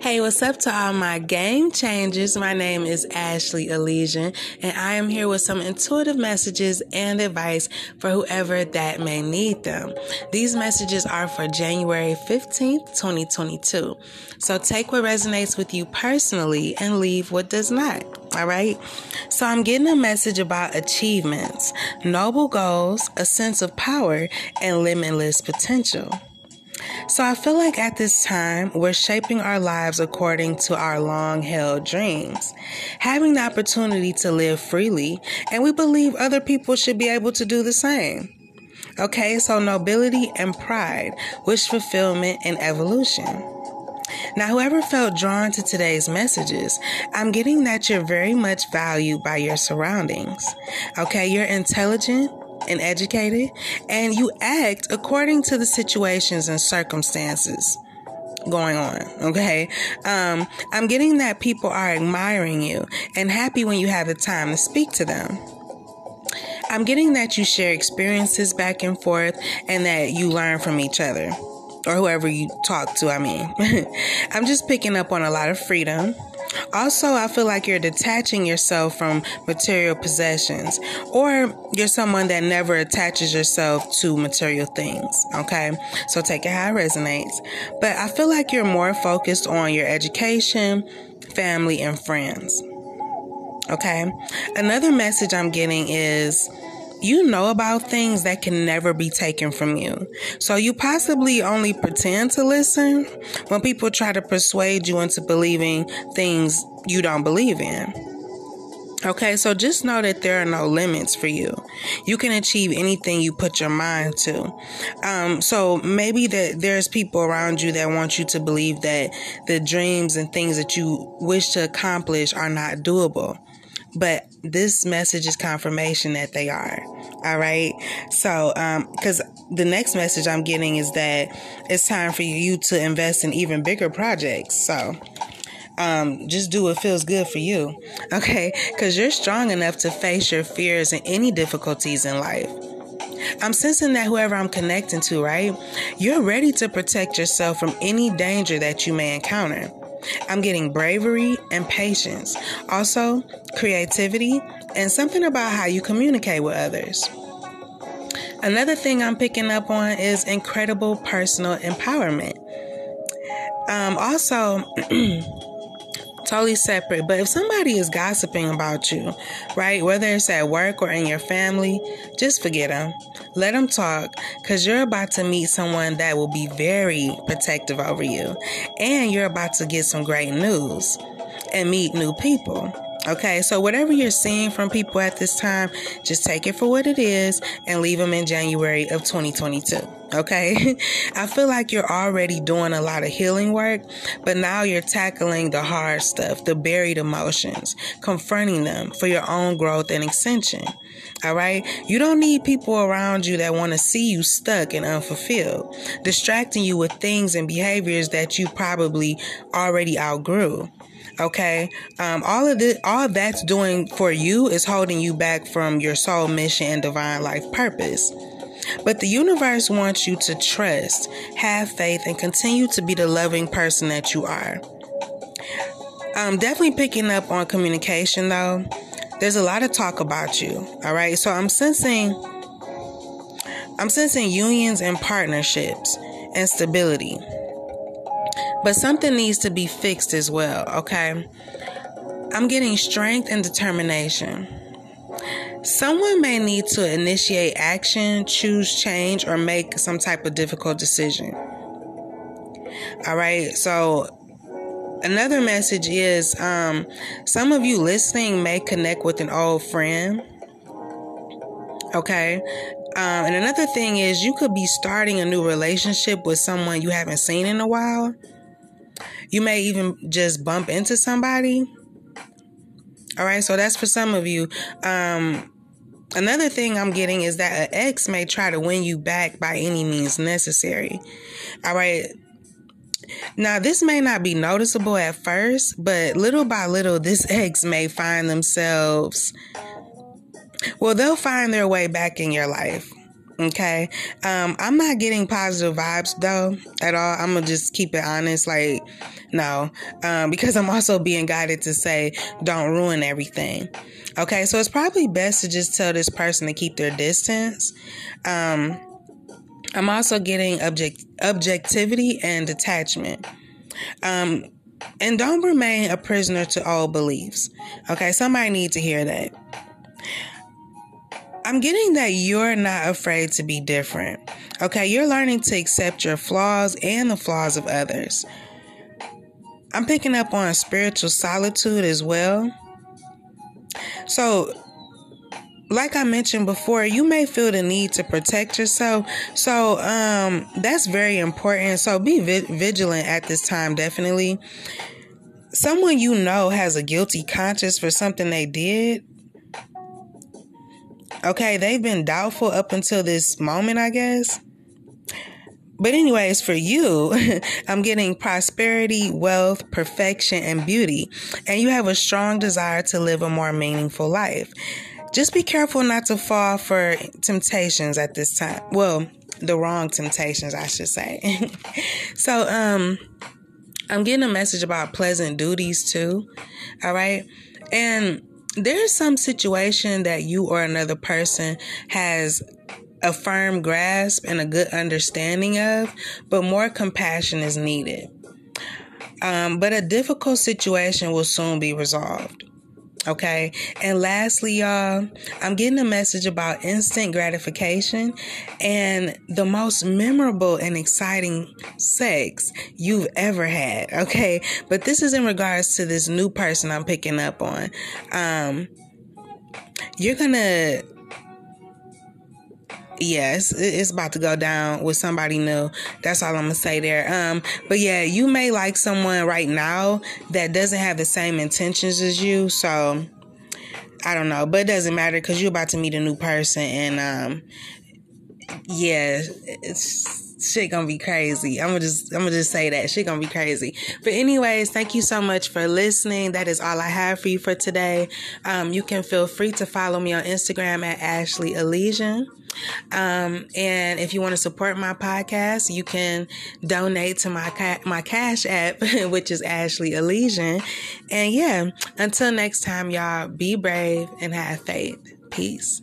Hey, what's up to all my game changers? My name is Ashley Elysian, and I am here with some intuitive messages and advice for whoever that may need them. These messages are for January 15th, 2022. So take what resonates with you personally and leave what does not. All right. So I'm getting a message about achievements, noble goals, a sense of power, and limitless potential. So I feel like at this time, we're shaping our lives according to our long held dreams, having the opportunity to live freely, and we believe other people should be able to do the same. Okay, so nobility and pride, wish fulfillment and evolution. Now, whoever felt drawn to today's messages, I'm getting that you're very much valued by your surroundings. Okay, you're intelligent, and educated, and you act according to the situations and circumstances going on. Okay. Um, I'm getting that people are admiring you and happy when you have the time to speak to them. I'm getting that you share experiences back and forth and that you learn from each other or whoever you talk to. I mean, I'm just picking up on a lot of freedom also, I feel like you're detaching yourself from material possessions, or you're someone that never attaches yourself to material things. Okay, so take it how it resonates. But I feel like you're more focused on your education, family, and friends. Okay, another message I'm getting is you know about things that can never be taken from you. So you possibly only pretend to listen when people try to persuade you into believing things you don't believe in. Okay, so just know that there are no limits for you. You can achieve anything you put your mind to. Um, so maybe that there's people around you that want you to believe that the dreams and things that you wish to accomplish are not doable but this message is confirmation that they are. All right. So, um, cause the next message I'm getting is that it's time for you to invest in even bigger projects. So, um, just do what feels good for you. Okay. Cause you're strong enough to face your fears and any difficulties in life. I'm sensing that whoever I'm connecting to, right? You're ready to protect yourself from any danger that you may encounter. I'm getting bravery and patience, also creativity, and something about how you communicate with others. Another thing I'm picking up on is incredible personal empowerment. Um, also, totally separate. But if somebody is gossiping about you, right, whether it's at work or in your family, just forget them. Let them talk because you're about to meet someone that will be very protective over you. And you're about to get some great news and meet new people. Okay, so whatever you're seeing from people at this time, just take it for what it is and leave them in January of 2022. Okay, I feel like you're already doing a lot of healing work, but now you're tackling the hard stuff, the buried emotions, confronting them for your own growth and extension. All right, you don't need people around you that want to see you stuck and unfulfilled, distracting you with things and behaviors that you probably already outgrew. Okay. Um, all of this, all that's doing for you is holding you back from your soul mission and divine life purpose. But the universe wants you to trust, have faith, and continue to be the loving person that you are. I'm definitely picking up on communication though. There's a lot of talk about you. All right. So I'm sensing, I'm sensing unions and partnerships and stability. But something needs to be fixed as well, okay? I'm getting strength and determination. Someone may need to initiate action, choose change, or make some type of difficult decision. All right, so another message is um, some of you listening may connect with an old friend. Okay. Um, and another thing is you could be starting a new relationship with someone you haven't seen in a while. You may even just bump into somebody. All right, so that's for some of you. Um, another thing I'm getting is that an ex may try to win you back by any means necessary. All right. Now, this may not be noticeable at first, but little by little, this ex may find themselves, well, they'll find their way back in your life. Okay. Um, I'm not getting positive vibes though at all. I'm gonna just keep it honest. Like, no. Um, because I'm also being guided to say, don't ruin everything. Okay. So it's probably best to just tell this person to keep their distance. Um, I'm also getting object objectivity and detachment. Um, and don't remain a prisoner to old beliefs. Okay, somebody need to hear that. I'm getting that you're not afraid to be different. Okay, you're learning to accept your flaws and the flaws of others. I'm picking up on spiritual solitude as well. So, like I mentioned before, you may feel the need to protect yourself. So, um, that's very important. So, be vi- vigilant at this time, definitely. Someone you know has a guilty conscience for something they did Okay, they've been doubtful up until this moment, I guess. But, anyways, for you, I'm getting prosperity, wealth, perfection, and beauty. And you have a strong desire to live a more meaningful life. Just be careful not to fall for temptations at this time. Well, the wrong temptations, I should say. so, um, I'm getting a message about pleasant duties too. All right. And there's some situation that you or another person has a firm grasp and a good understanding of, but more compassion is needed. Um, but a difficult situation will soon be resolved. Okay. And lastly, y'all, I'm getting a message about instant gratification and the most memorable and exciting sex you've ever had. Okay. But this is in regards to this new person I'm picking up on. Um, you're gonna yes, it's about to go down with somebody new. That's all I'm gonna say there. Um, but yeah, you may like someone right now that doesn't have the same intentions as you. So I don't know, but it doesn't matter because you're about to meet a new person, and um, yeah, it's shit gonna be crazy. I'm gonna just I'm gonna just say that shit gonna be crazy. But anyways, thank you so much for listening. That is all I have for you for today. Um, you can feel free to follow me on Instagram at Ashley Elysian. Um, and if you want to support my podcast, you can donate to my ca- my cash app, which is Ashley Elysian. And yeah, until next time, y'all be brave and have faith. Peace.